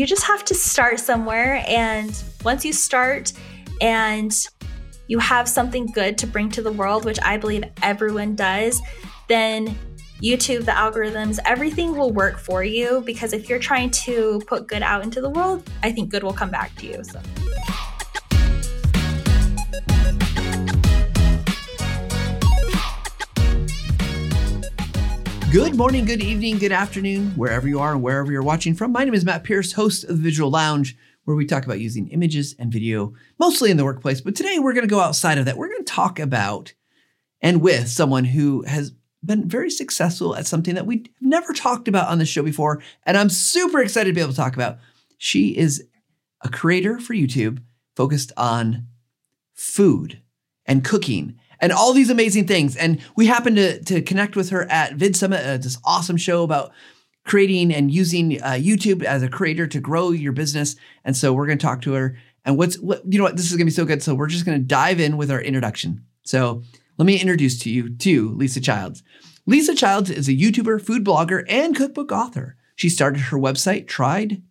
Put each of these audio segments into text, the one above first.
you just have to start somewhere. And once you start and you have something good to bring to the world, which I believe everyone does, then YouTube, the algorithms, everything will work for you because if you're trying to put good out into the world, I think good will come back to you. So. Good morning, good evening, good afternoon, wherever you are and wherever you're watching from. My name is Matt Pierce, host of the Visual Lounge, where we talk about using images and video mostly in the workplace. But today we're going to go outside of that. We're going to talk about and with someone who has been very successful at something that we've never talked about on the show before. And I'm super excited to be able to talk about. She is a creator for YouTube focused on food and cooking and all these amazing things. And we happened to, to connect with her at Vid Summit, uh, this awesome show about creating and using uh, YouTube as a creator to grow your business. And so we're going to talk to her. And what's what you know what this is going to be so good. So we're just going to dive in with our introduction. So let me introduce to you to Lisa Childs. Lisa Childs is a YouTuber, food blogger, and cookbook author. She started her website, tried,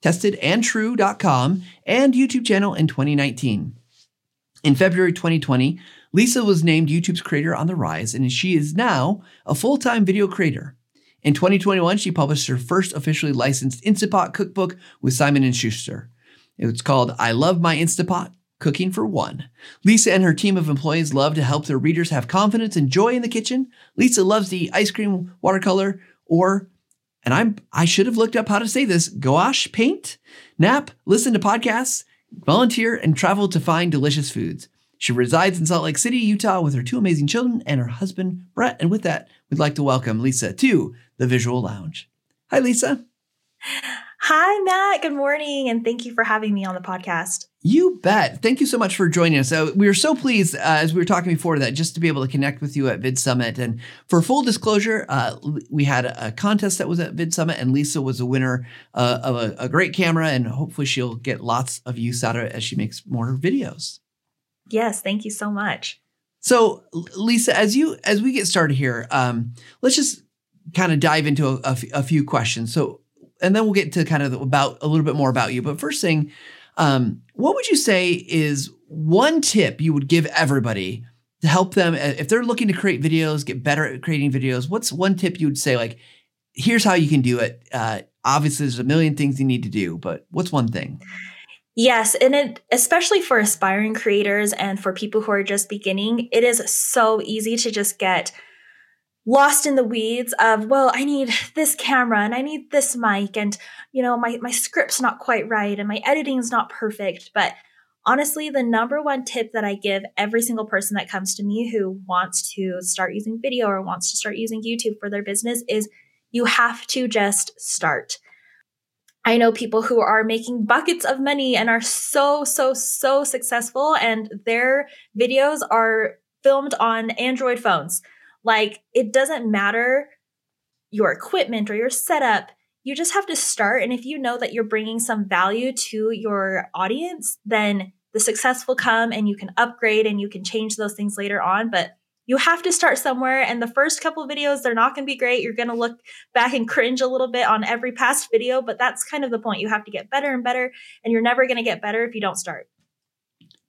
tested, and true.com and YouTube channel in 2019. In February 2020, Lisa was named YouTube's creator on the rise, and she is now a full time video creator. In 2021, she published her first officially licensed Instapot cookbook with Simon & Schuster. It's called I Love My Instapot Cooking for One. Lisa and her team of employees love to help their readers have confidence and joy in the kitchen. Lisa loves eat ice cream, watercolor, or and I'm I should have looked up how to say this, gouache paint, nap, listen to podcasts, volunteer, and travel to find delicious foods. She resides in Salt Lake City, Utah, with her two amazing children and her husband, Brett. And with that, we'd like to welcome Lisa to the Visual Lounge. Hi, Lisa. Hi, Matt. Good morning. And thank you for having me on the podcast. You bet. Thank you so much for joining us. Uh, we were so pleased, uh, as we were talking before, that just to be able to connect with you at Vid Summit. And for full disclosure, uh, we had a, a, contest that was at Vid Summit, and Lisa was a winner uh, of a, a great camera. And hopefully, she'll get lots of use out of it as she makes more videos. Yes, thank you so much. So, Lisa, as you as we get started here, um, let's just kind of dive into a, a, f- a few questions. So, and then we'll get to kind of about a little bit more about you. But first thing, um, what would you say is one tip you would give everybody to help them uh, if they're looking to create videos, get better at creating videos? What's one tip you would say? Like, here's how you can do it. Uh, obviously, there's a million things you need to do, but what's one thing? Yes, and it especially for aspiring creators and for people who are just beginning, it is so easy to just get lost in the weeds of, well, I need this camera and I need this mic and you know, my my script's not quite right and my editing's not perfect, but honestly, the number one tip that I give every single person that comes to me who wants to start using video or wants to start using YouTube for their business is you have to just start. I know people who are making buckets of money and are so, so, so successful, and their videos are filmed on Android phones. Like, it doesn't matter your equipment or your setup. You just have to start. And if you know that you're bringing some value to your audience, then the success will come and you can upgrade and you can change those things later on. But you have to start somewhere and the first couple of videos they're not going to be great. You're going to look back and cringe a little bit on every past video but that's kind of the point. You have to get better and better and you're never going to get better if you don't start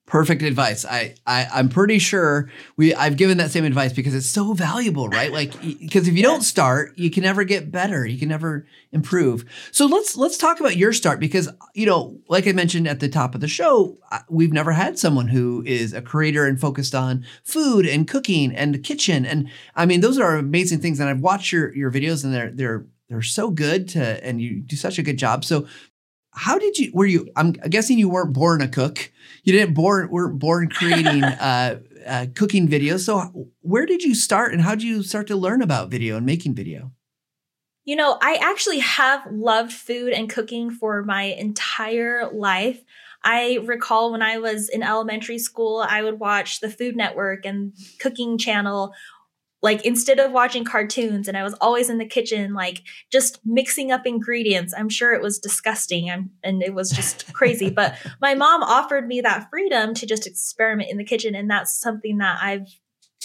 perfect advice. I, I I'm pretty sure we I've given that same advice because it's so valuable, right? Like because if you don't start, you can never get better. You can never improve. So let's let's talk about your start because you know, like I mentioned at the top of the show, we've never had someone who is a creator and focused on food and cooking and the kitchen and I mean those are amazing things and I've watched your your videos and they're they're they're so good to and you do such a good job. So how did you were you i'm guessing you weren't born a cook. You didn't born weren't born creating uh, uh, cooking videos. So where did you start and how did you start to learn about video and making video? You know i actually have loved food and cooking for my entire life. I recall when I was in elementary school, I would watch the Food Network and Cooking Channel like instead of watching cartoons and i was always in the kitchen like just mixing up ingredients i'm sure it was disgusting I'm, and it was just crazy but my mom offered me that freedom to just experiment in the kitchen and that's something that i've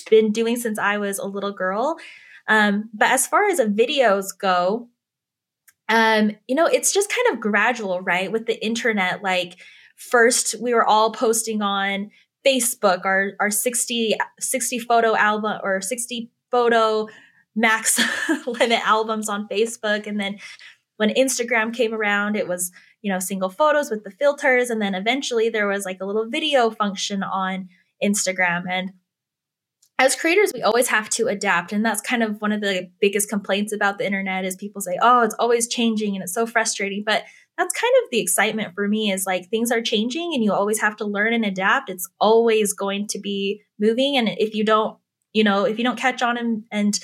been doing since i was a little girl um, but as far as videos go um, you know, it's just kind of gradual, right? With the internet, like first we were all posting on Facebook, our, our 60, 60 photo album or 60 photo max limit albums on Facebook. And then when Instagram came around, it was, you know, single photos with the filters. And then eventually there was like a little video function on Instagram. And as creators, we always have to adapt. And that's kind of one of the biggest complaints about the internet is people say, oh, it's always changing and it's so frustrating. But that's kind of the excitement for me is like things are changing and you always have to learn and adapt. It's always going to be moving. And if you don't, you know, if you don't catch on and, and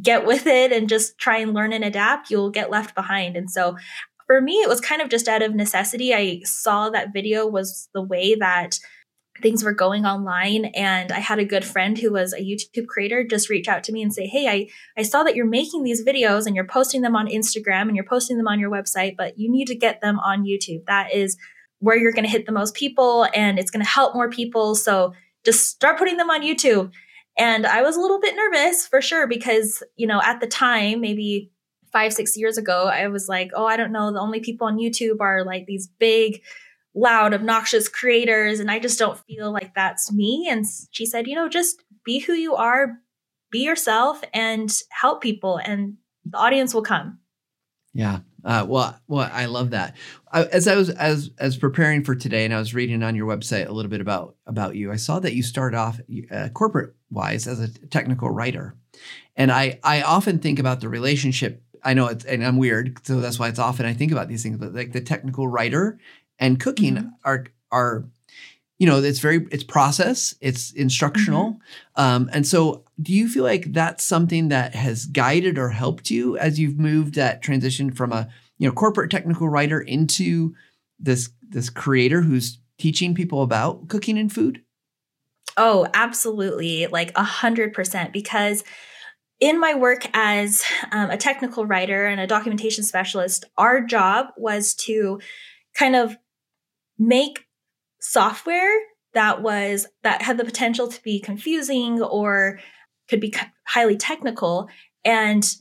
get with it and just try and learn and adapt, you'll get left behind. And so for me, it was kind of just out of necessity. I saw that video was the way that things were going online and i had a good friend who was a youtube creator just reach out to me and say hey i i saw that you're making these videos and you're posting them on instagram and you're posting them on your website but you need to get them on youtube that is where you're going to hit the most people and it's going to help more people so just start putting them on youtube and I was a little bit nervous for sure because, you know, at the time, maybe five, six years ago, I was like, oh, I don't know. The only people on YouTube are like these big, loud, obnoxious creators. And I just don't feel like that's me. And she said, you know, just be who you are, be yourself, and help people, and the audience will come. Yeah. Uh, well, well, I love that. I, as I was as as preparing for today, and I was reading on your website a little bit about about you, I saw that you started off uh, corporate wise as a technical writer, and I I often think about the relationship. I know it's and I'm weird, so that's why it's often I think about these things. But like the technical writer and cooking mm-hmm. are are you know it's very it's process it's instructional mm-hmm. um, and so do you feel like that's something that has guided or helped you as you've moved that transition from a you know corporate technical writer into this this creator who's teaching people about cooking and food oh absolutely like a hundred percent because in my work as um, a technical writer and a documentation specialist our job was to kind of make software that was that had the potential to be confusing or could be highly technical and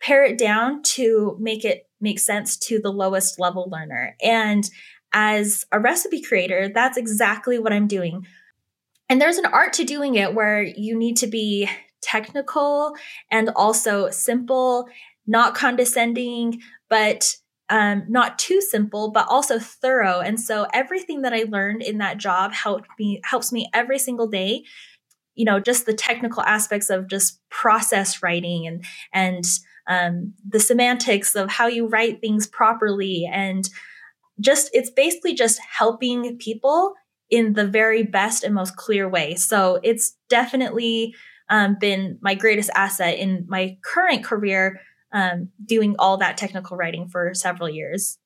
pare it down to make it make sense to the lowest level learner. And as a recipe creator that's exactly what i'm doing. And there's an art to doing it where you need to be technical and also simple not condescending but um, not too simple, but also thorough. And so everything that I learned in that job helped me helps me every single day. You know, just the technical aspects of just process writing and and um, the semantics of how you write things properly, and just it's basically just helping people in the very best and most clear way. So it's definitely um, been my greatest asset in my current career um, doing all that technical writing for several years.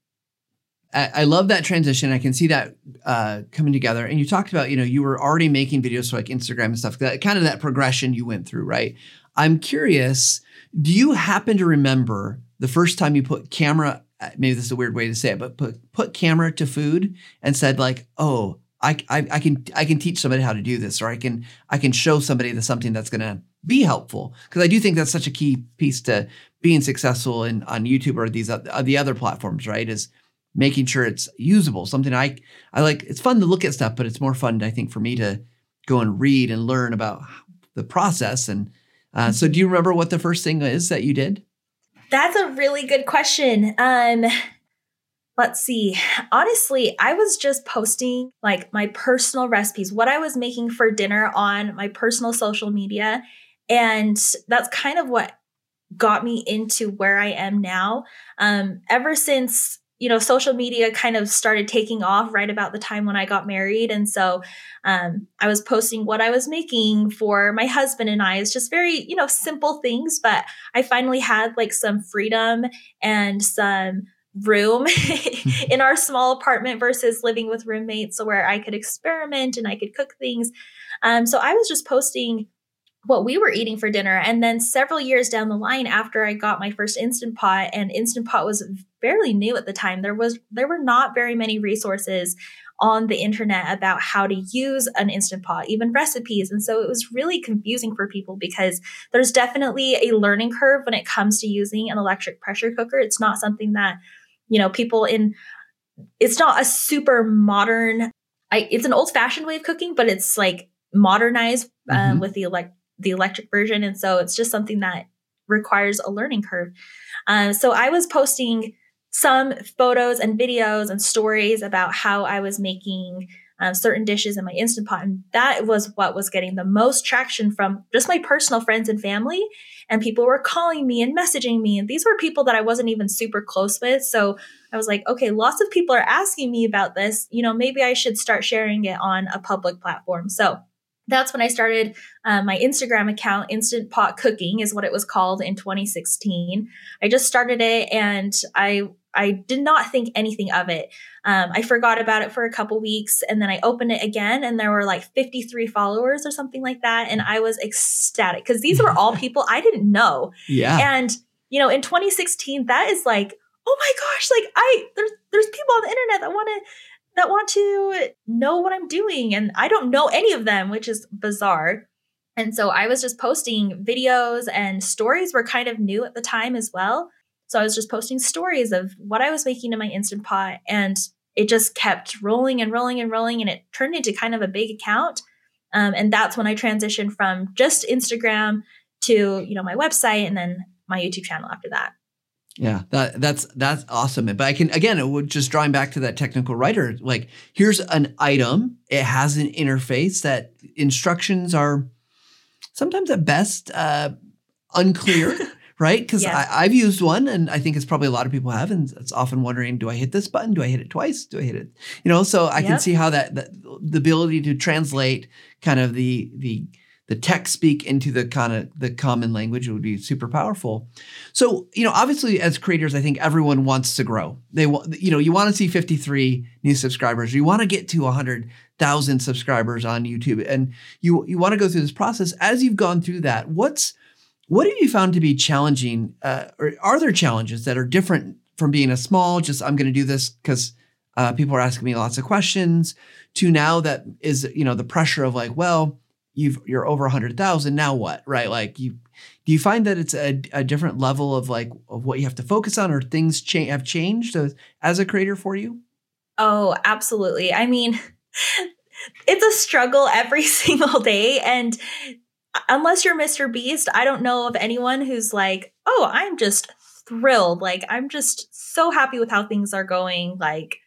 I, love that transition. I can see that uh, coming together. And you talked about, you know, you were already making videos for like Instagram and stuff. That kind of that progression you went through, right? I'm curious. Do you happen to remember the first time you put camera? Uh, maybe this is a weird way to say it, but put put camera to food and said like, oh, I, I, I can I can teach somebody how to do this, or I can I can show somebody that something that's going to be helpful because I do think that's such a key piece to being successful in on YouTube or these uh, the other platforms, right? Is making sure it's usable. Something I I like. It's fun to look at stuff, but it's more fun, I think, for me to go and read and learn about the process. And uh, so, do you remember what the first thing is that you did? That's a really good question. Um, let's see. Honestly, I was just posting like my personal recipes, what I was making for dinner on my personal social media. And that's kind of what got me into where I am now. Um, ever since you know social media kind of started taking off right about the time when I got married, and so um, I was posting what I was making for my husband and I. It's just very you know simple things, but I finally had like some freedom and some room in our small apartment versus living with roommates so where I could experiment and I could cook things. Um, so I was just posting what we were eating for dinner. And then several years down the line, after I got my first Instant Pot, and Instant Pot was fairly new at the time, there was there were not very many resources on the internet about how to use an Instant Pot, even recipes. And so it was really confusing for people because there's definitely a learning curve when it comes to using an electric pressure cooker. It's not something that, you know, people in it's not a super modern I, it's an old fashioned way of cooking, but it's like modernized um, mm-hmm. with the elect the electric version, and so it's just something that requires a learning curve. Um, so I was posting some photos and videos and stories about how I was making um, certain dishes in my Instant Pot. And that was what was getting the most traction from just my personal friends and family. And people were calling me and messaging me. And these were people that I wasn't even super close with. So I was like, okay, lots of people are asking me about this. You know, maybe I should start sharing it on a public platform. So that's when I started uh, my Instagram account. Instant Pot Cooking is what it was called in 2016. I just started it and I I did not think anything of it. Um, I forgot about it for a couple weeks and then I opened it again and there were like 53 followers or something like that. And I was ecstatic because these were all people I didn't know. Yeah. And, you know, in 2016, that is like, oh my gosh, like I, there's, there's people on the internet that want to, that want to know what I'm doing. And I don't know any of them, which is bizarre. And so I was just posting videos and stories were kind of new at the time as well. So I was just posting stories of what I was making in my Instant Pot and it just kept rolling and rolling and rolling and it turned into kind of a big account. Um, and that's when I transitioned from just Instagram to, you know, my website and then my YouTube channel after that. Yeah, that that's that's awesome. But I can again, it would just drawing back to that technical writer. Like, here's an item. It has an interface that instructions are sometimes at best uh, unclear. right? Because yes. I've used one, and I think it's probably a lot of people have, and it's often wondering, do I hit this button? Do I hit it twice? Do I hit it? You know, so I yep. can see how that, that the ability to translate kind of the the the tech speak into the kind of the common language would be super powerful. So, you know, obviously as creators, I think everyone wants to grow. They want, you know, you want to see 53 new subscribers. You want to get to 100,000 subscribers on YouTube and you you want to go through this process. As you've gone through that, what's what have you found to be challenging? Uh, or are there challenges that are different from being a small, just I'm going to do this because uh, people are asking me lots of questions, to now that is, you know, the pressure of like, well, you've you're over a hundred thousand, now what? Right? Like you do you find that it's a, a different level of like of what you have to focus on or things cha- have changed as a creator for you? Oh, absolutely. I mean, it's a struggle every single day. And unless you're Mr. Beast, I don't know of anyone who's like, oh, I'm just thrilled. Like, I'm just so happy with how things are going. Like,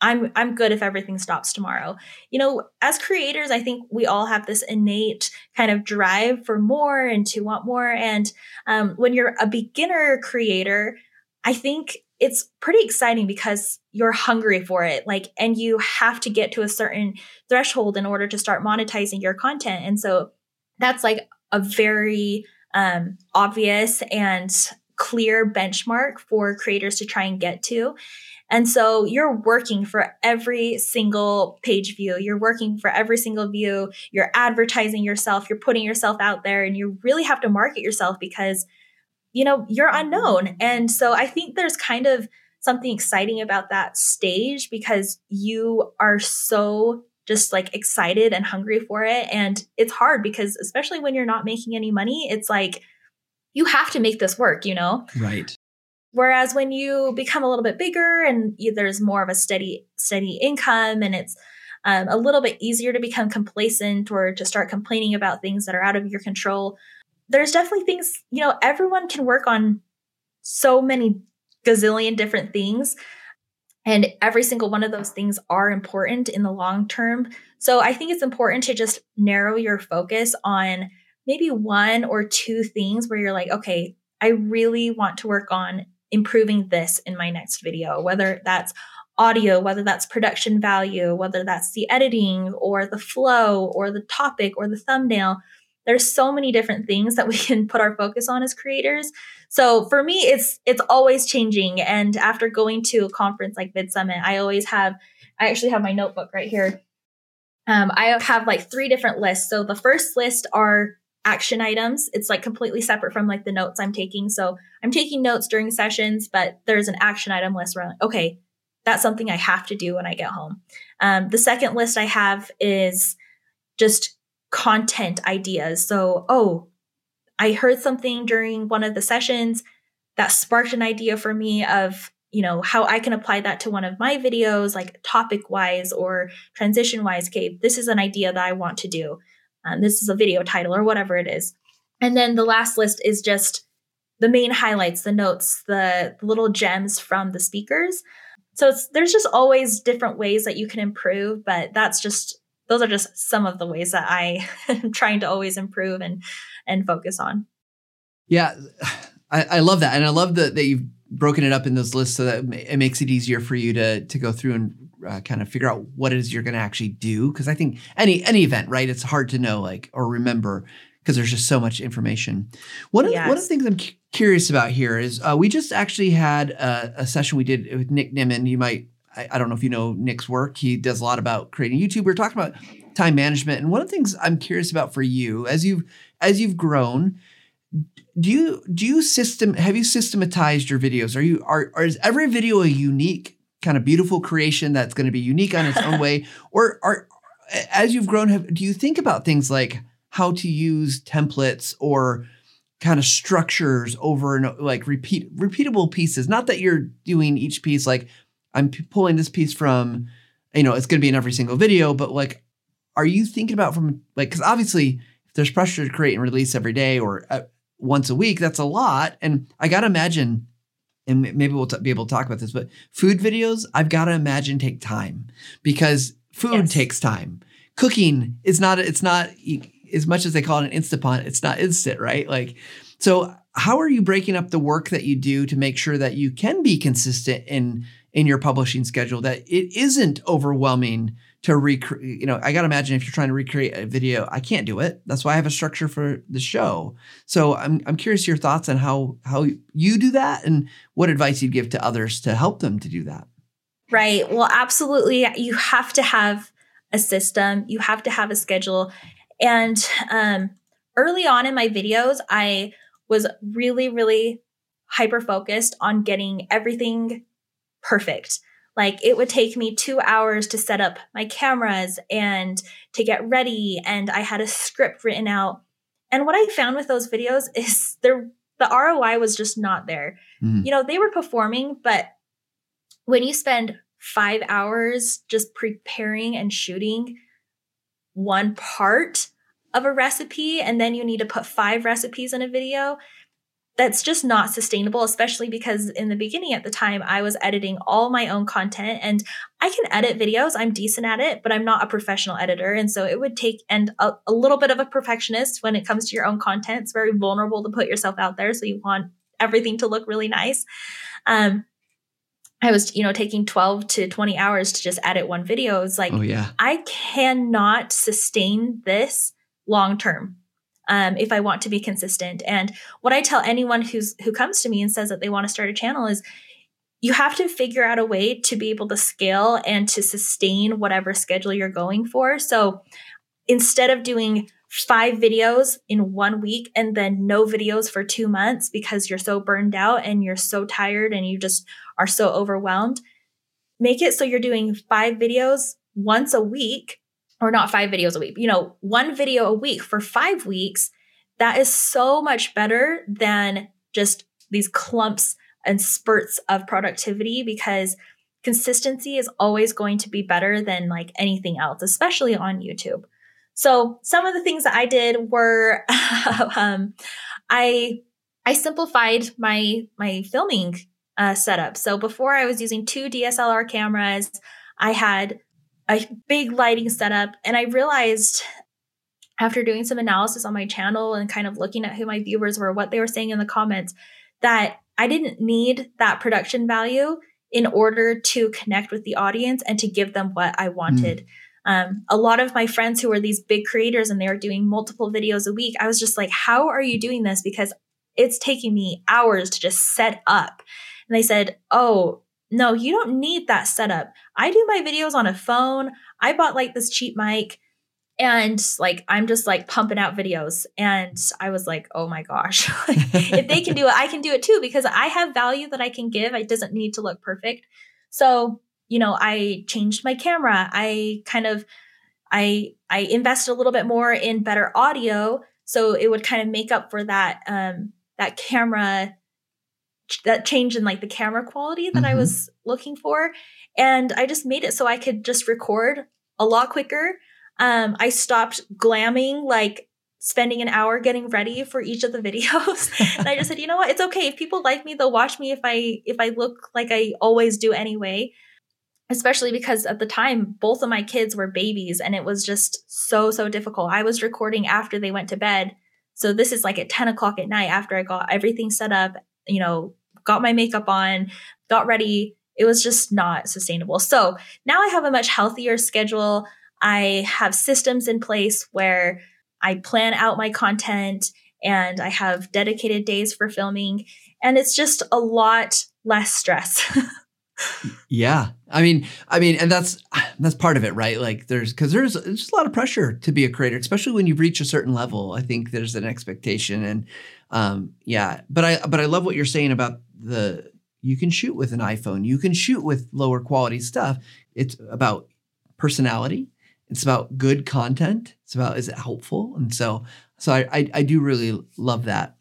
I'm I'm good if everything stops tomorrow. You know, as creators, I think we all have this innate kind of drive for more and to want more. And um, when you're a beginner creator, I think it's pretty exciting because you're hungry for it like and you have to get to a certain threshold in order to start monetizing your content and so that's like a very um, obvious and clear benchmark for creators to try and get to. And so you're working for every single page view. You're working for every single view. You're advertising yourself. You're putting yourself out there and you really have to market yourself because, you know, you're unknown. And so I think there's kind of something exciting about that stage because you are so just like excited and hungry for it. And it's hard because, especially when you're not making any money, it's like you have to make this work, you know? Right. Whereas when you become a little bit bigger and there's more of a steady, steady income and it's um, a little bit easier to become complacent or to start complaining about things that are out of your control. There's definitely things, you know, everyone can work on so many gazillion different things and every single one of those things are important in the long term. So I think it's important to just narrow your focus on maybe one or two things where you're like, okay, I really want to work on improving this in my next video, whether that's audio, whether that's production value, whether that's the editing or the flow or the topic or the thumbnail. There's so many different things that we can put our focus on as creators. So for me, it's it's always changing. And after going to a conference like Vid Summit, I always have I actually have my notebook right here. Um, I have like three different lists. So the first list are action items. It's like completely separate from like the notes I'm taking. So I'm taking notes during sessions, but there's an action item list where, like, okay, that's something I have to do when I get home. Um, the second list I have is just content ideas. So, oh, I heard something during one of the sessions that sparked an idea for me of, you know, how I can apply that to one of my videos, like topic wise or transition wise. Okay, this is an idea that I want to do. Um, this is a video title or whatever it is. And then the last list is just the main highlights, the notes, the, little gems from the speakers. So there's just always different ways that you can improve, but that's just those are just some of the ways that I am trying to always improve and and focus on. Yeah, I, I love that, and I love that that you've broken it up in those lists so that it makes it easier for you to to go through and uh, kind of figure out what it is you're going to actually do. Because I think any any event, right? It's hard to know like or remember because there's just so much information. One of, yes. one of the things I'm cu- curious about here is uh, we just actually had a, a, session we did with Nick Nimmin. You might I, I, don't know if you know Nick's work. He does a lot about creating YouTube. We are talking about time management, and one of the things I'm curious about for you as you've as you've grown. Do you do you system have you systematized your videos? Are you are, are is every video a unique kind of beautiful creation that's going to be unique on its own way? Or are as you've grown have, do you think about things like how to use templates or kind of structures over and like repeat repeatable pieces? Not that you're doing each piece like i'm p- pulling this piece from you know it's going to be in every single video but like are you thinking about from like because obviously if there's pressure to create and release every day or uh, once a week that's a lot and i gotta imagine and maybe we'll t- be able to talk about this, but food videos, I've got to imagine take time because food yes. takes time. Cooking is not, it's not as much as they call it an Instapot, it's not instant, right? Like, so how are you breaking up the work that you do to make sure that you can be consistent in in your publishing schedule that it isn't overwhelming to recreate you know i gotta imagine if you're trying to recreate a video i can't do it. That's why i have a structure for the show. So i'm, I'm curious your thoughts on how how you do that and what advice you'd give to others to help them to do that. Right. Well absolutely. You have to have a system. You have to have a schedule. And um, early on in my videos i was really really hyper focused on getting everything perfect like it would take me two hours to set up my cameras and to get ready. And I had a script written out. And what I found with those videos is there the ROI was just not there. Mm. You know, they were performing, but when you spend five hours just preparing and shooting one part of a recipe and then you need to put five recipes in a video, that's just not sustainable, especially because in the beginning at the time, I was editing all my own content and I can edit videos. I'm decent at it, but I'm not a professional editor. And so it would take, and a, a little bit of a perfectionist when it comes to your own content. It's very vulnerable to put yourself out there. So you want everything to look really nice. Um, I was, you know, taking 12 to 20 hours to just edit one video. It's like, oh, yeah. I cannot sustain this long term um, if I want to be consistent. And what I tell anyone who's who comes to me and says that they want to start a channel is you have to figure out a way to be able to scale and to sustain whatever schedule you're going for. So instead of doing five videos in one week and then no videos for two months because you're so burned out and you're so tired and you just are so overwhelmed, make it so you're doing five videos once a week or not five videos a week, you know, one video a week for five weeks, that is so much better than just these clumps and spurts of productivity because consistency is always going to be better than like anything else, especially on YouTube. So some of the things that I did were um, I I simplified my my filming uh, setup. So before I was using two DSLR cameras, I had a big lighting setup. And I realized after doing some analysis on my channel and kind of looking at who my viewers were, what they were saying in the comments, that I didn't need that production value in order to connect with the audience and to give them what I wanted. Mm. Um, a lot of my friends who were these big creators and they were doing multiple videos a week, I was just like, how are you doing this? Because it's taking me hours to just set up. And they said, oh, no, you don't need that setup. I do my videos on a phone. I bought like this cheap mic and like i'm just like pumping out videos. And i was like oh my gosh. If they can do it i can do it too because i have value that i can give. It doesn't need to look perfect. So you know i changed my camera. I kind of i i invested a little bit more in better audio. So it would kind of make up for that um that camera that change in like the camera quality that mm-hmm. i was looking for and i just made it so i could just record a lot quicker um, I stopped glamming, like spending an hour getting ready for each of the videos. and I just said, you know what? It's okay. If people like me, they'll watch me if I if I look like I always do anyway. Especially because at the time, both of my kids were babies and it was just so, so difficult. I was recording after they went to bed. So this is like at 10 o'clock at night after I got everything set up, you know, got my makeup on, got ready. It was just not sustainable. So now I have a much healthier schedule. I have systems in place where I plan out my content and I have dedicated days for filming. And it's just a lot less stress. yeah. I mean, I mean, and that's that's part of it, right? Like there's because there's just a lot of pressure to be a creator, especially when you reach a certain level. I think there's an expectation and um yeah, but I but I love what you're saying about the you can shoot with an iPhone, you can shoot with lower quality stuff. It's about personality it's about good content. It's about is it helpful? And so so I I, I do really love that.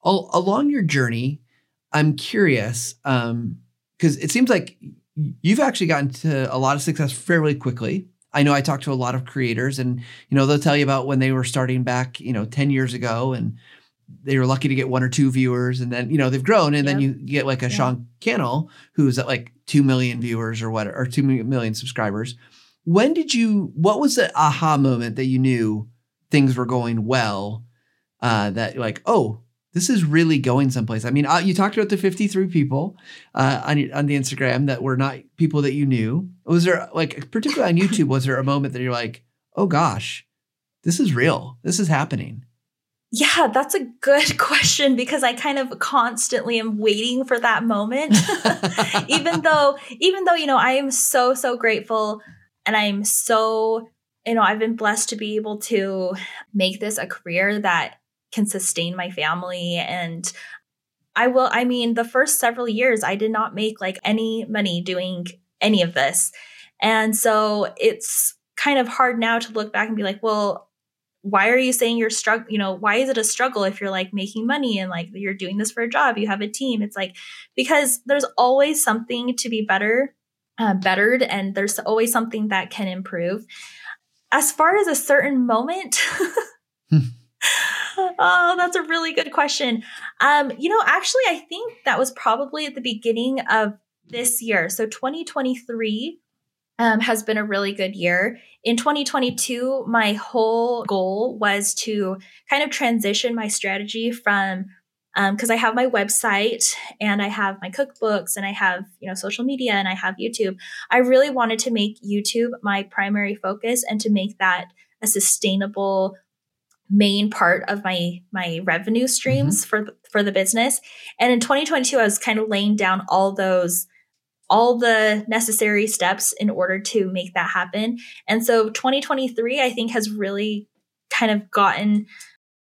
All, along your journey, I'm curious um because it seems like you've actually gotten to a lot of success fairly quickly. I know I talked to a lot of creators and you know they'll tell you about when they were starting back, you know, 10 years ago and they were lucky to get one or two viewers and then you know they've grown and yep. then you get like a yeah. Sean Cannell who's at like 2 million viewers or what or 2 million subscribers when did you, what was the aha moment that you knew things were going well? Uh, that like, oh, this is really going someplace. I mean, uh, you talked about the 53 people uh, on, on the Instagram that were not people that you knew. Was there like, particularly on YouTube, was there a moment that you're like, oh gosh, this is real. This is happening. Yeah, that's a good question because I kind of constantly am waiting for that moment. even though, even though, you know, I am so, so grateful and I'm so, you know, I've been blessed to be able to make this a career that can sustain my family. And I will, I mean, the first several years, I did not make like any money doing any of this. And so it's kind of hard now to look back and be like, well, why are you saying you're struggle you know why is it a struggle if you're like making money and like you're doing this for a job you have a team it's like because there's always something to be better uh, bettered and there's always something that can improve. As far as a certain moment, oh, that's a really good question. Um, you know, actually, I think that was probably at the beginning of this year. So 2023 um, has been a really good year. In 2022, my whole goal was to kind of transition my strategy from because um, I have my website and I have my cookbooks and I have you know social media and I have YouTube. I really wanted to make YouTube my primary focus and to make that a sustainable main part of my my revenue streams mm-hmm. for the, for the business. And in 2022, I was kind of laying down all those all the necessary steps in order to make that happen. And so 2023, I think, has really kind of gotten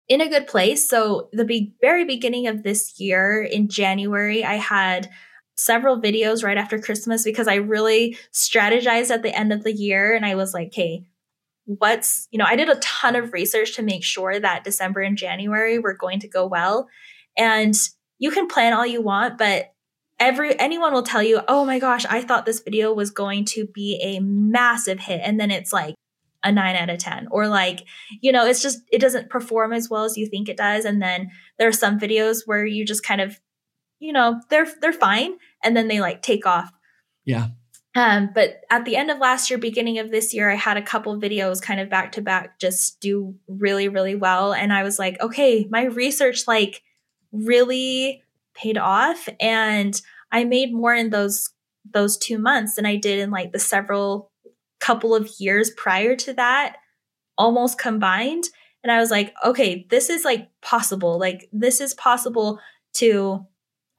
in a good place. So, the be- very beginning of this year in January, I had several videos right after Christmas because I really strategized at the end of the year and I was like, hey, what's, you know, I did a ton of research to make sure that December and January were going to go well. And you can plan all you want, but every anyone will tell you, "Oh my gosh, I thought this video was going to be a massive hit." And then it's like a nine out of 10 or like you know it's just it doesn't perform as well as you think it does and then there are some videos where you just kind of you know they're they're fine and then they like take off yeah um but at the end of last year beginning of this year i had a couple videos kind of back to back just do really really well and i was like okay my research like really paid off and i made more in those those two months than i did in like the several couple of years prior to that almost combined and i was like okay this is like possible like this is possible to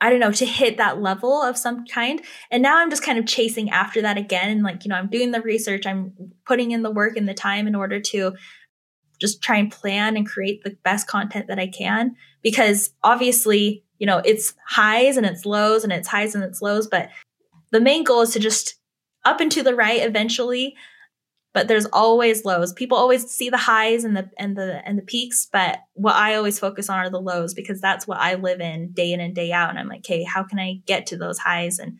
I don't know, to hit that level of some kind. And now I'm just kind of chasing after that again. And like, you know, I'm doing the research, I'm putting in the work and the time in order to just try and plan and create the best content that I can. Because obviously, you know, it's highs and it's lows and it's highs and it's lows. But the main goal is to just up and to the right eventually but there's always lows. People always see the highs and the and the and the peaks, but what I always focus on are the lows because that's what I live in day in and day out. And I'm like, okay, how can I get to those highs and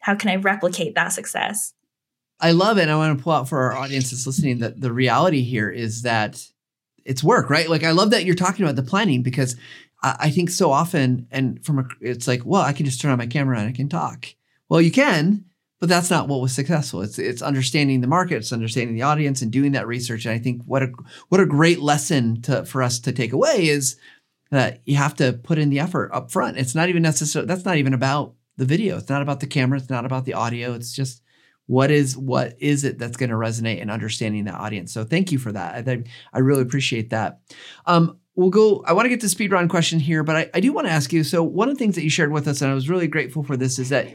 how can I replicate that success? I love it. I want to pull out for our audience that's listening that the reality here is that it's work, right? Like I love that you're talking about the planning because I, think so often, and from a, it's like, well, I can just turn on my camera and I can talk. Well, you can, but that's not what was successful. It's it's understanding the market, it's understanding the audience, and doing that research. And I think what a what a great lesson to for us to take away is that you have to put in the effort up front. It's not even necessary. That's not even about the video. It's not about the camera. It's not about the audio. It's just what is what is it that's going to resonate and understanding the audience. So thank you for that. I I really appreciate that. Um, we'll go. I want to get to speed round question here, but I, I do want to ask you. So one of the things that you shared with us, and I was really grateful for this, is that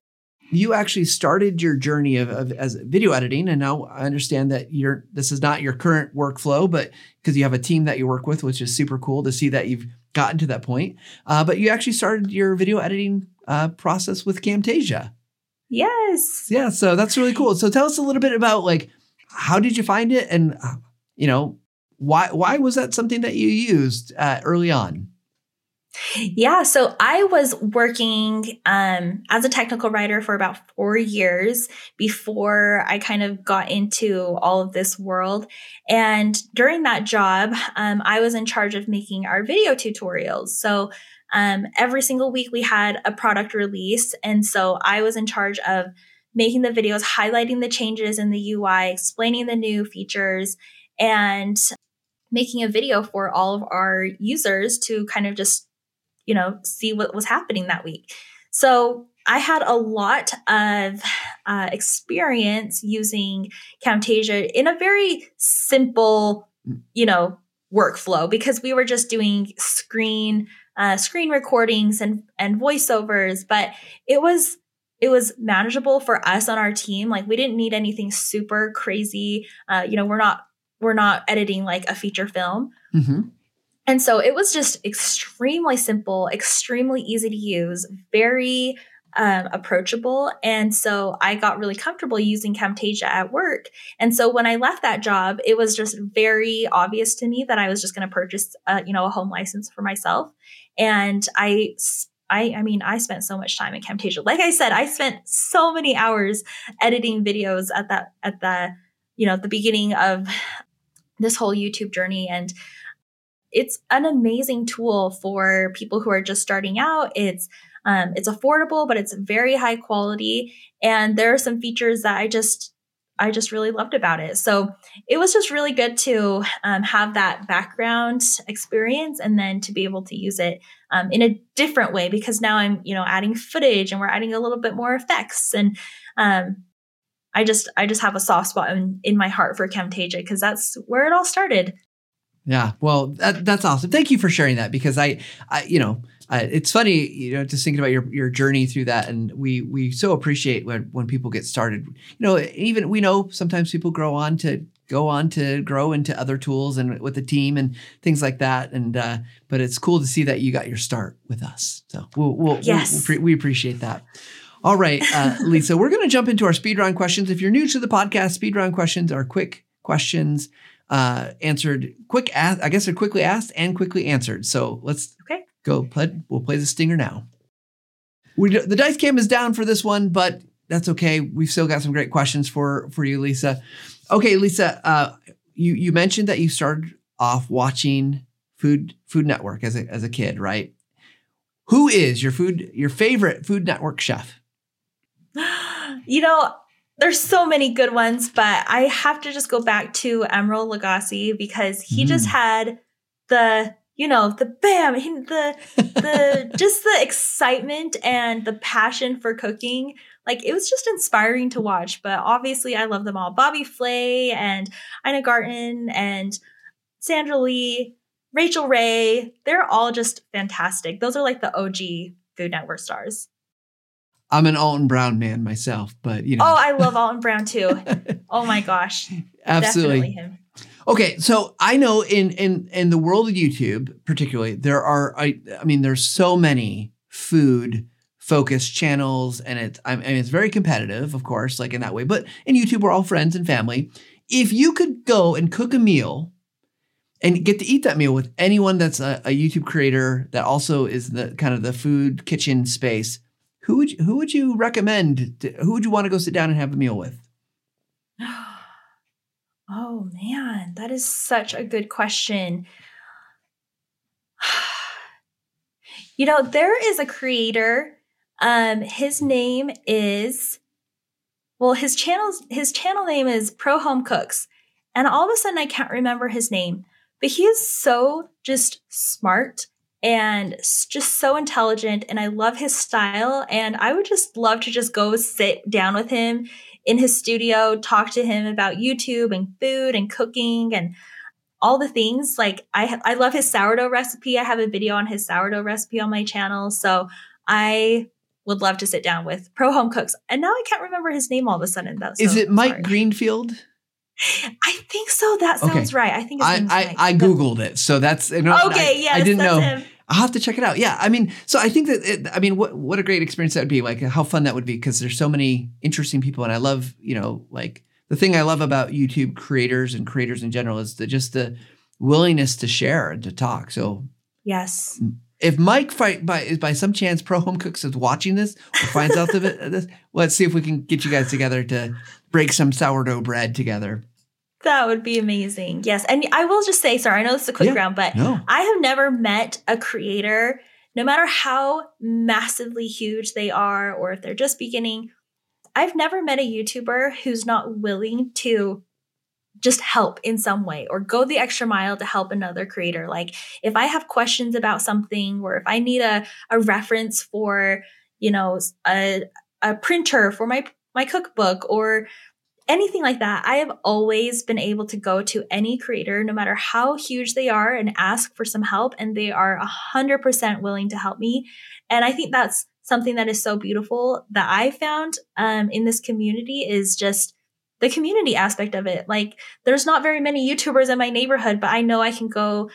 you actually started your journey of, of, as video editing and now i understand that you're this is not your current workflow but because you have a team that you work with which is super cool to see that you've gotten to that point uh, but you actually started your video editing uh, process with camtasia yes yeah so that's really cool so tell us a little bit about like how did you find it and uh, you know why why was that something that you used uh, early on yeah, so I was working um, as a technical writer for about four years before I kind of got into all of this world. And during that job, um, I was in charge of making our video tutorials. So um, every single week we had a product release. And so I was in charge of making the videos, highlighting the changes in the UI, explaining the new features, and making a video for all of our users to kind of just you know, see what was happening that week. So I had a lot of uh, experience using Camtasia in a very simple, you know, workflow because we were just doing screen uh, screen recordings and and voiceovers, but it was it was manageable for us on our team. Like we didn't need anything super crazy. Uh, you know, we're not we're not editing like a feature film. Mm-hmm. And so it was just extremely simple, extremely easy to use, very um, approachable. And so I got really comfortable using Camtasia at work. And so when I left that job, it was just very obvious to me that I was just going to purchase, a, you know, a home license for myself. And I, I, I mean, I spent so much time in Camtasia. Like I said, I spent so many hours editing videos at that, at the, you know, the beginning of this whole YouTube journey. And it's an amazing tool for people who are just starting out. It's um, it's affordable, but it's very high quality, and there are some features that I just I just really loved about it. So it was just really good to um, have that background experience and then to be able to use it um, in a different way because now I'm, you know, adding footage and we're adding a little bit more effects. And um, I just, I just have a soft spot in, in my heart for Camtasia because that's where it all started. Yeah, well, that, that's awesome. Thank you for sharing that because I, I you know, uh, it's funny, you know, just thinking about your your journey through that, and we we so appreciate when when people get started. You know, even we know sometimes people grow on to go on to grow into other tools and with the team and things like that. And uh, but it's cool to see that you got your start with us. So we'll, we'll, yes. we'll, we'll we appreciate that. All right, uh, Lisa, we're going to jump into our speed round questions. If you're new to the podcast, speed round questions are quick questions uh, answered quick. Ask, I guess they're quickly asked and quickly answered. So let's okay. go. Play, we'll play the stinger now. We the dice cam is down for this one, but that's okay. We've still got some great questions for for you, Lisa. Okay, Lisa, uh, you you mentioned that you started off watching Food Food Network as a as a kid, right? Who is your food your favorite Food Network chef? You know, there's so many good ones, but I have to just go back to Emeril Lagasse because he mm. just had the you know the bam the the just the excitement and the passion for cooking like it was just inspiring to watch but obviously i love them all bobby flay and ina garten and sandra lee rachael ray they're all just fantastic those are like the og Food Network stars. I'm an Alton Brown man myself, but you know. Oh, I love Alton Brown too. oh my gosh. Absolutely. Definitely him. Okay, so I know in in in the world of YouTube, particularly, there are I I mean, there's so many food focused channels, and it's I mean, it's very competitive, of course, like in that way. But in YouTube, we're all friends and family. If you could go and cook a meal and get to eat that meal with anyone that's a, a YouTube creator that also is the kind of the food kitchen space, who would you, who would you recommend? To, who would you want to go sit down and have a meal with? Oh man, that is such a good question. you know, there is a creator. Um, his name is well, his channel's his channel name is Pro Home Cooks. And all of a sudden I can't remember his name, but he is so just smart and just so intelligent and I love his style and I would just love to just go sit down with him in his studio, talk to him about YouTube and food and cooking and all the things. Like I I love his sourdough recipe. I have a video on his sourdough recipe on my channel. So I would love to sit down with Pro Home Cooks. And now I can't remember his name all of a sudden. That's Is it Mike sorry. Greenfield? I think so. That sounds okay. right. I think I I, I, googled it, so that's you know, okay. Yes, I didn't know. Him. I'll have to check it out. Yeah, I mean, so I think that it, I mean, what what a great experience that would be. Like how fun that would be because there's so many interesting people, and I love you know like the thing I love about YouTube creators and creators in general is the just the willingness to share and to talk. So yes, if Mike fight by by some chance Pro Home Cooks is watching this or finds out of it, this, let's see if we can get you guys together to break some sourdough bread together. That would be amazing. Yes. And I will just say, sorry, I know this is a quick yeah, round, but no. I have never met a creator, no matter how massively huge they are or if they're just beginning, I've never met a YouTuber who's not willing to just help in some way or go the extra mile to help another creator. Like if I have questions about something or if I need a, a reference for, you know, a, a printer for my my cookbook or anything like that, I have always been able to go to any creator, no matter how huge they are, and ask for some help. And they are 100% willing to help me. And I think that's something that is so beautiful that I found um, in this community is just the community aspect of it. Like, there's not very many YouTubers in my neighborhood, but I know I can go,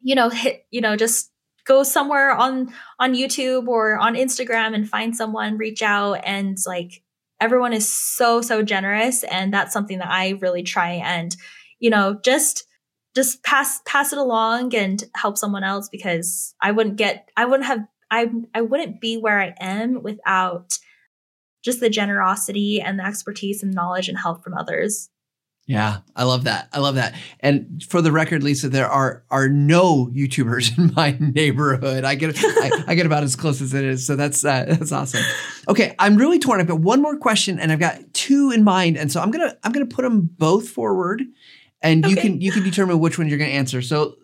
you know, hit, you know, just go somewhere on on YouTube or on Instagram and find someone, reach out and like everyone is so so generous and that's something that i really try and you know just just pass pass it along and help someone else because i wouldn't get i wouldn't have i i wouldn't be where i am without just the generosity and the expertise and knowledge and help from others yeah, I love that. I love that. And for the record, Lisa, there are are no YouTubers in my neighborhood. I get I, I, get about as close as it is. So that's uh, that's awesome. Okay, I'm really torn. I've got one more question, and I've got two in mind, and so I'm gonna I'm gonna put them both forward, and okay. you can you can determine which one you're gonna answer. So,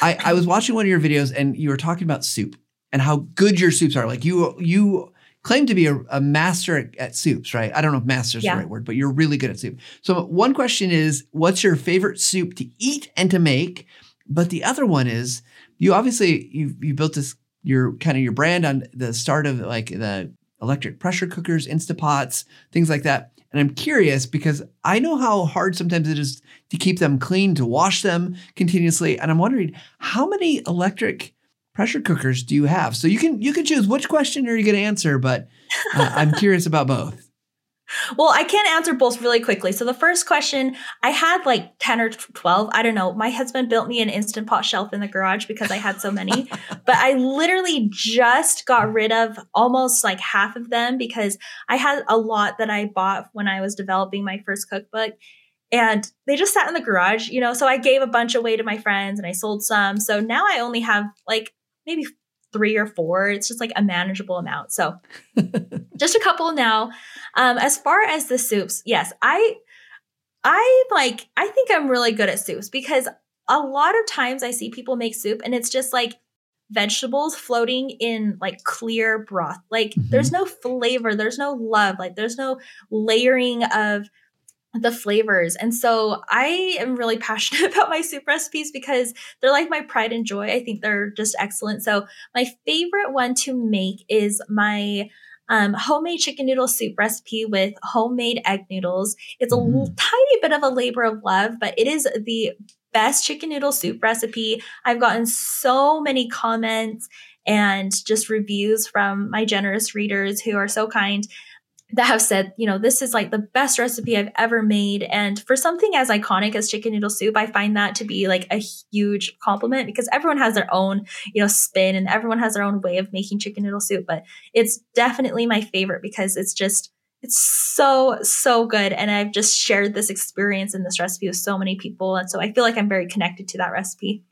I I was watching one of your videos, and you were talking about soup and how good your soups are. Like you you claim to be a, a master at, at, soups, right? I don't know if master is yeah. the right word, but you're really good at soup. So one question is, what's your favorite soup to eat and to make? But the other one is, you obviously you you built this your kind of your brand on the start of like the electric pressure cookers, Instapots, things like that. And I'm curious because I know how hard sometimes it is to keep them clean, to wash them continuously. And I'm wondering how many electric pressure cookers do you have? So you can you can choose which question are you going to answer, but uh, I'm curious about both. Well, I can answer both really quickly. So the first question, I had like 10 or 12. I don't know. My husband built me an instant pot shelf in the garage because I had so many. but I literally just got rid of almost like half of them because I had a lot that I bought when I was developing my first cookbook and they just sat in the garage, you know. So I gave a bunch away to my friends and I sold some. So now I only have like maybe three or four. It's just like a manageable amount. So just a couple now. Um, as far as the soups, yes, I I like I think I'm really good at soups because a lot of times I see people make soup and it's just like vegetables floating in like clear broth. Like mm-hmm. there's no flavor, there's no love, like there's no layering of the flavors. And so I am really passionate about my soup recipes because they're like my pride and joy. I think they're just excellent. So my favorite one to make is my um, homemade chicken noodle soup recipe with homemade egg noodles. It's a mm. little, tiny bit of a labor of love, but it is the best chicken noodle soup recipe. I've gotten so many comments and just reviews from my generous readers who are so kind that have said, you know, this is like the best recipe I've ever made. And for something as iconic as chicken noodle soup, I find that to be like a huge compliment because everyone has their own, you know, spin and everyone has their own way of making chicken noodle soup. But it's definitely my favorite because it's just, it's so, so good. And I've just shared this experience and this recipe with so many people. And so I feel like I'm very connected to that recipe.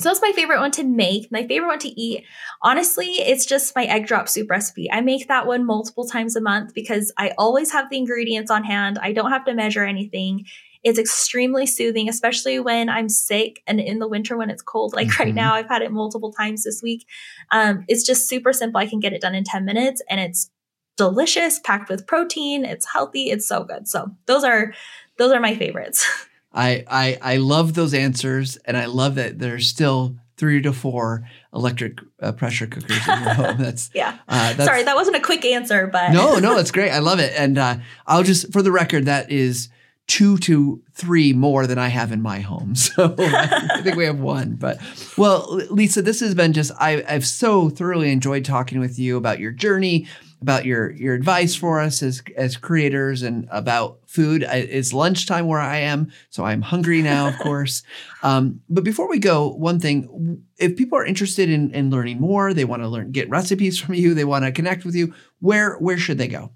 So that's my favorite one to make. My favorite one to eat. Honestly, it's just my egg drop soup recipe. I make that one multiple times a month because I always have the ingredients on hand. I don't have to measure anything. It's extremely soothing, especially when I'm sick and in the winter when it's cold. Like mm-hmm. right now, I've had it multiple times this week. Um, it's just super simple. I can get it done in 10 minutes and it's delicious, packed with protein. It's healthy. It's so good. So those are those are my favorites. I, I I love those answers, and I love that there's still three to four electric uh, pressure cookers in your home. That's yeah. Uh, that's, Sorry, that wasn't a quick answer, but no, no, it's great. I love it, and uh, I'll just for the record, that is two to three more than I have in my home. So I think we have one. But well, Lisa, this has been just I, I've so thoroughly enjoyed talking with you about your journey, about your your advice for us as as creators and about food. I, it's lunchtime where I am, so I'm hungry now, of course. Um, but before we go, one thing: if people are interested in, in learning more, they want to learn, get recipes from you, they want to connect with you. Where where should they go?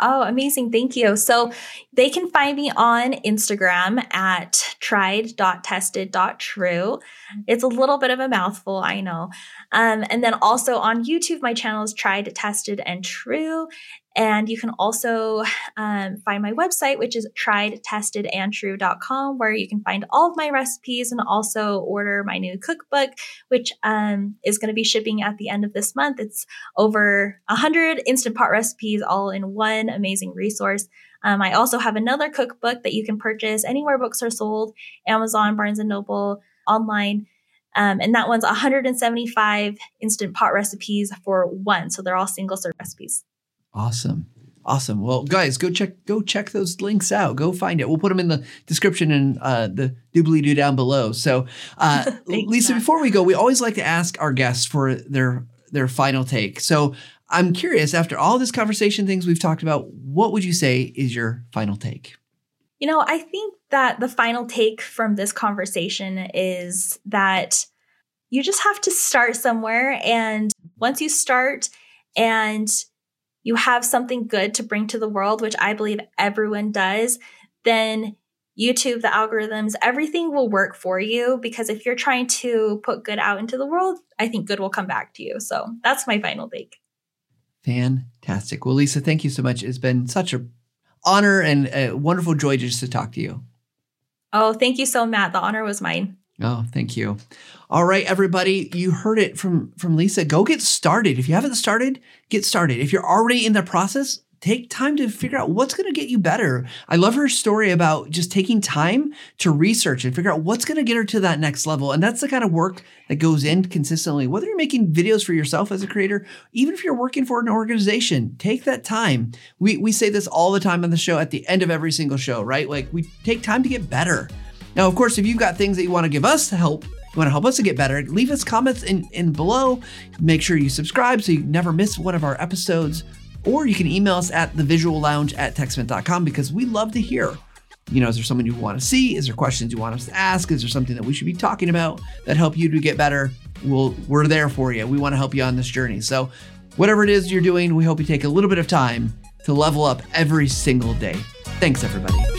Oh, amazing. Thank you. So they can find me on Instagram at tried.tested.true. It's a little bit of a mouthful, I know. Um, and then also on YouTube, my channel is tried, tested, and true. And you can also um, find my website, which is triedtestedandtrue.com, where you can find all of my recipes and also order my new cookbook, which um, is going to be shipping at the end of this month. It's over 100 instant pot recipes all in one amazing resource. Um, I also have another cookbook that you can purchase anywhere books are sold Amazon, Barnes and Noble, online. Um, and that one's 175 instant pot recipes for one. So they're all single serve recipes. Awesome. Awesome. Well, guys, go check go check those links out. Go find it. We'll put them in the description and uh, the doobly doo down below. So, uh, Thanks, Lisa, Matt. before we go, we always like to ask our guests for their their final take. So, I'm curious. After all this conversation, things we've talked about, what would you say is your final take? You know, I think that the final take from this conversation is that you just have to start somewhere, and once you start and you have something good to bring to the world, which I believe everyone does, then YouTube, the algorithms, everything will work for you because if you're trying to put good out into the world, I think good will come back to you. So that's my final take. Fantastic. Well, Lisa, thank you so much. It's been such a honor and a wonderful joy just to talk to you. Oh, thank you so, Matt. The honor was mine. Oh, thank you. All right, everybody, you heard it from from Lisa. Go get started. If you haven't started, get started. If you're already in the process, take time to figure out what's going to get you better. I love her story about just taking time to research and figure out what's going to get her to that next level. And that's the kind of work that goes in consistently. Whether you're making videos for yourself as a creator, even if you're working for an organization, take that time. We we say this all the time on the show at the end of every single show, right? Like we take time to get better. Now, of course, if you've got things that you want to give us to help, you want to help us to get better, leave us comments in, in below. Make sure you subscribe so you never miss one of our episodes. Or you can email us at thevisuallounge at techsmith.com because we love to hear. You know, is there someone you want to see? Is there questions you want us to ask? Is there something that we should be talking about that help you to get better? We'll, we're there for you. We want to help you on this journey. So, whatever it is you're doing, we hope you take a little bit of time to level up every single day. Thanks, everybody.